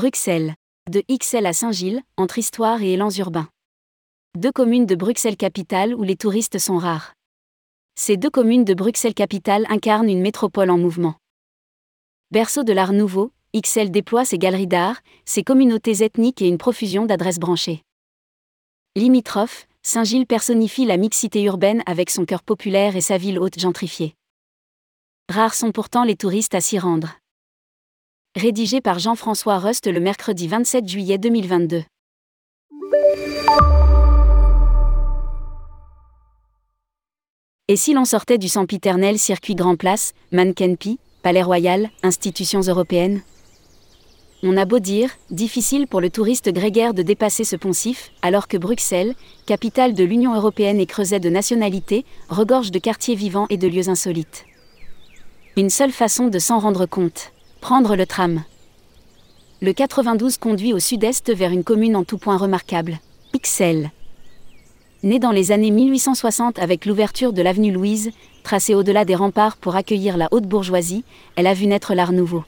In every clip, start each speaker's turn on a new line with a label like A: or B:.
A: Bruxelles. De Ixelles à Saint-Gilles, entre histoire et élans urbains. Deux communes de Bruxelles-Capitale où les touristes sont rares. Ces deux communes de Bruxelles-Capitale incarnent une métropole en mouvement. Berceau de l'art nouveau, Ixelles déploie ses galeries d'art, ses communautés ethniques et une profusion d'adresses branchées. Limitrophe, Saint-Gilles personnifie la mixité urbaine avec son cœur populaire et sa ville haute gentrifiée. Rares sont pourtant les touristes à s'y rendre. Rédigé par Jean-François Rust le mercredi 27 juillet 2022. Et si l'on sortait du sempiternel circuit Grand Place, Mankenpi, Palais Royal, institutions européennes? On a beau dire, difficile pour le touriste grégaire de dépasser ce poncif, alors que Bruxelles, capitale de l'Union européenne et creuset de nationalités, regorge de quartiers vivants et de lieux insolites. Une seule façon de s'en rendre compte prendre le tram. Le 92 conduit au sud-est vers une commune en tout point remarquable, Ixelles. Née dans les années 1860 avec l'ouverture de l'avenue Louise, tracée au-delà des remparts pour accueillir la haute bourgeoisie, elle a vu naître l'art nouveau.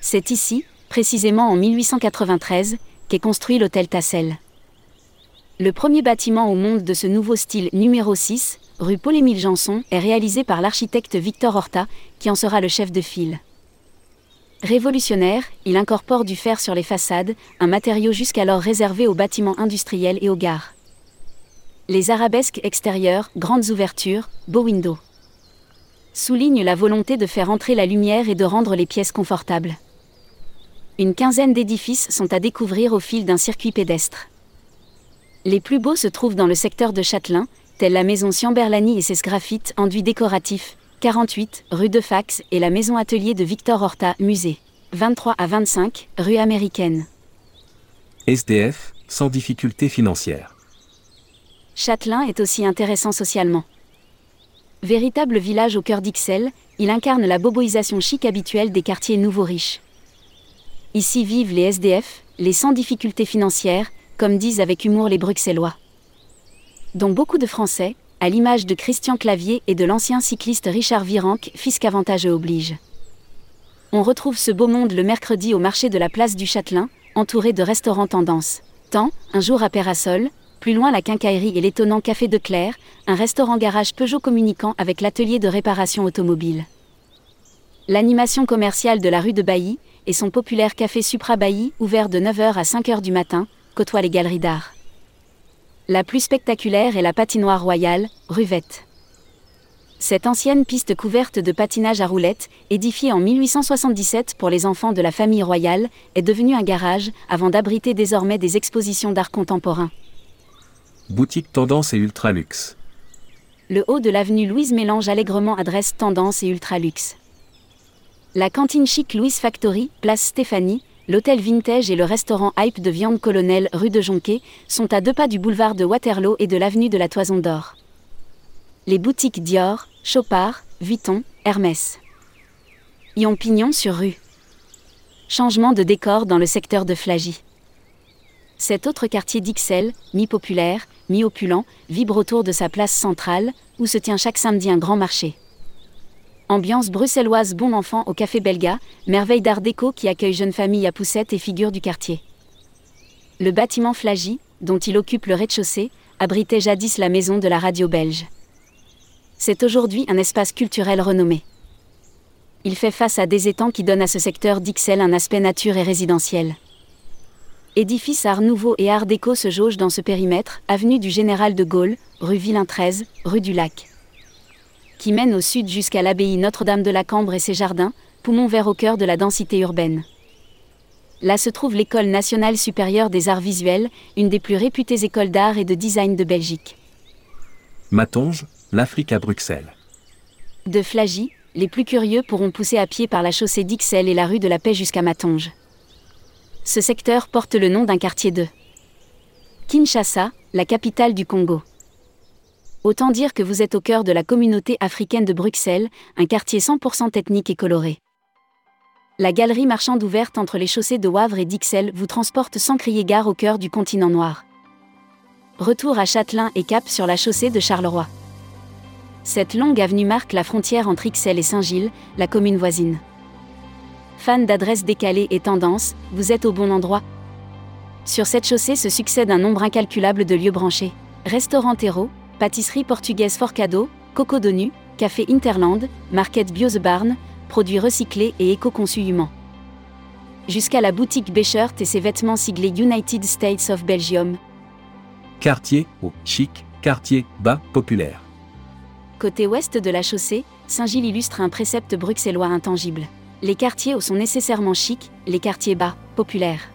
A: C'est ici, précisément en 1893, qu'est construit l'hôtel Tassel. Le premier bâtiment au monde de ce nouveau style numéro 6, rue Paul-Émile Janson, est réalisé par l'architecte Victor Horta, qui en sera le chef de file. Révolutionnaire, il incorpore du fer sur les façades, un matériau jusqu'alors réservé aux bâtiments industriels et aux gares les arabesques extérieures, grandes ouvertures, beaux windows. Souligne la volonté de faire entrer la lumière et de rendre les pièces confortables. Une quinzaine d'édifices sont à découvrir au fil d'un circuit pédestre. Les plus beaux se trouvent dans le secteur de Châtelain, telle la maison Ciamberlani et ses sgraffites enduits décoratifs, 48, rue de Fax, et la maison atelier de Victor Horta, musée. 23 à 25, rue américaine.
B: SDF, sans difficulté financière.
A: Châtelain est aussi intéressant socialement. Véritable village au cœur d'Ixelles, il incarne la boboisation chic habituelle des quartiers nouveaux riches. Ici vivent les SDF, les sans difficultés financières, comme disent avec humour les Bruxellois. Dont beaucoup de Français, à l'image de Christian Clavier et de l'ancien cycliste Richard Virenque, fils qu'avantageux oblige. On retrouve ce beau monde le mercredi au marché de la place du Châtelain, entouré de restaurants tendance. Tant, un jour à Pérasol, plus loin la quincaillerie et l'étonnant Café de Claire, un restaurant-garage Peugeot communiquant avec l'atelier de réparation automobile. L'animation commerciale de la rue de Bailly et son populaire café Supra Bailly, ouvert de 9h à 5h du matin, côtoient les galeries d'art. La plus spectaculaire est la patinoire royale, Ruvette. Cette ancienne piste couverte de patinage à roulettes, édifiée en 1877 pour les enfants de la famille royale, est devenue un garage avant d'abriter désormais des expositions d'art contemporain.
B: Boutique Tendance et Ultra Luxe.
A: Le haut de l'avenue Louise mélange allègrement adresse Tendance et Ultra Luxe. La cantine chic Louise Factory, place Stéphanie, l'hôtel Vintage et le restaurant Hype de Viande Colonel, rue de Jonquet, sont à deux pas du boulevard de Waterloo et de l'avenue de la Toison d'Or. Les boutiques Dior, Chopard, Vuitton, Hermès. Y pignon sur rue. Changement de décor dans le secteur de Flagy. Cet autre quartier d'Ixelles, mi-populaire, mi-opulent, vibre autour de sa place centrale, où se tient chaque samedi un grand marché. Ambiance bruxelloise bon enfant au Café Belga, merveille d'art déco qui accueille jeunes familles à poussettes et figures du quartier. Le bâtiment Flagy, dont il occupe le rez-de-chaussée, abritait jadis la maison de la radio belge. C'est aujourd'hui un espace culturel renommé. Il fait face à des étangs qui donnent à ce secteur d'Ixelles un aspect nature et résidentiel. Édifice Art Nouveau et Art Déco se jaugent dans ce périmètre, avenue du Général de Gaulle, rue Villain 13, rue du Lac. Qui mène au sud jusqu'à l'abbaye Notre-Dame de la Cambre et ses jardins, poumon vert au cœur de la densité urbaine. Là se trouve l'École nationale supérieure des arts visuels, une des plus réputées écoles d'art et de design de Belgique.
B: Matonge, l'Afrique à Bruxelles.
A: De Flagy, les plus curieux pourront pousser à pied par la chaussée d'Ixelles et la rue de la Paix jusqu'à Matonge ce secteur porte le nom d'un quartier de Kinshasa, la capitale du Congo. Autant dire que vous êtes au cœur de la communauté africaine de Bruxelles, un quartier 100% ethnique et coloré. La galerie marchande ouverte entre les chaussées de Wavre et d'Ixelles vous transporte sans crier gare au cœur du continent noir. Retour à Châtelain et cap sur la chaussée de Charleroi. Cette longue avenue marque la frontière entre Ixelles et Saint-Gilles, la commune voisine. Fan d'adresses décalées et tendances, vous êtes au bon endroit. Sur cette chaussée se succède un nombre incalculable de lieux branchés. Restaurant Terreau, pâtisserie portugaise Forcado, Coco Donu, café Interland, market Bio The Barn, produits recyclés et éco-conçus humains. Jusqu'à la boutique Béchert et ses vêtements siglés United States of Belgium.
B: Quartier haut, chic, quartier bas, populaire.
A: Côté ouest de la chaussée, Saint-Gilles illustre un précepte bruxellois intangible. Les quartiers hauts sont nécessairement chics, les quartiers bas, populaires.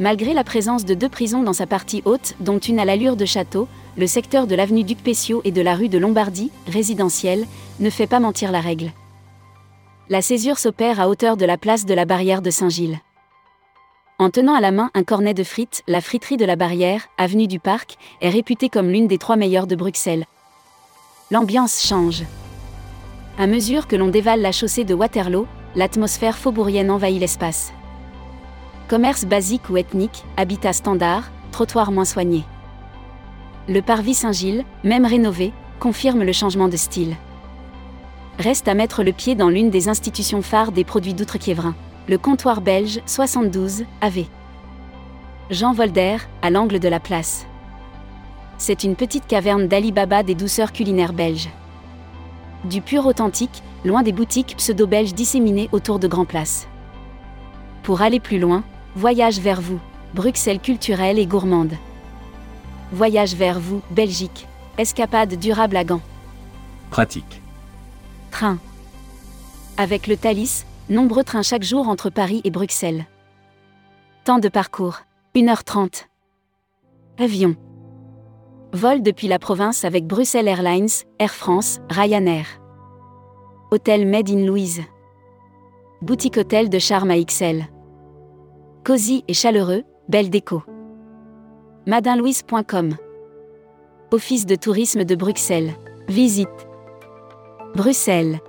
A: Malgré la présence de deux prisons dans sa partie haute, dont une à l'allure de château, le secteur de l'avenue Duc Pessio et de la rue de Lombardie, résidentiel, ne fait pas mentir la règle. La césure s'opère à hauteur de la place de la barrière de Saint-Gilles. En tenant à la main un cornet de frites, la friterie de la barrière, avenue du Parc, est réputée comme l'une des trois meilleures de Bruxelles. L'ambiance change. À mesure que l'on dévale la chaussée de Waterloo, l'atmosphère faubourienne envahit l'espace. Commerce basique ou ethnique, habitat standard, trottoir moins soigné. Le parvis Saint-Gilles, même rénové, confirme le changement de style. Reste à mettre le pied dans l'une des institutions phares des produits d'outre-Quiévrin, le comptoir belge 72 AV. Jean Volder, à l'angle de la place. C'est une petite caverne d'Ali Baba des douceurs culinaires belges. Du pur authentique, loin des boutiques pseudo-belges disséminées autour de grands places. Pour aller plus loin, voyage vers vous, Bruxelles culturelle et gourmande. Voyage vers vous, Belgique. Escapade durable à Gand.
B: Pratique.
A: Train. Avec le Thalys, nombreux trains chaque jour entre Paris et Bruxelles. Temps de parcours 1h30. Avion. Vol depuis la province avec Bruxelles Airlines, Air France, Ryanair. Hôtel Made in Louise. Boutique hôtel de charme à XL. Cosy et chaleureux, belle déco. madinlouise.com Office de tourisme de Bruxelles. Visite. Bruxelles.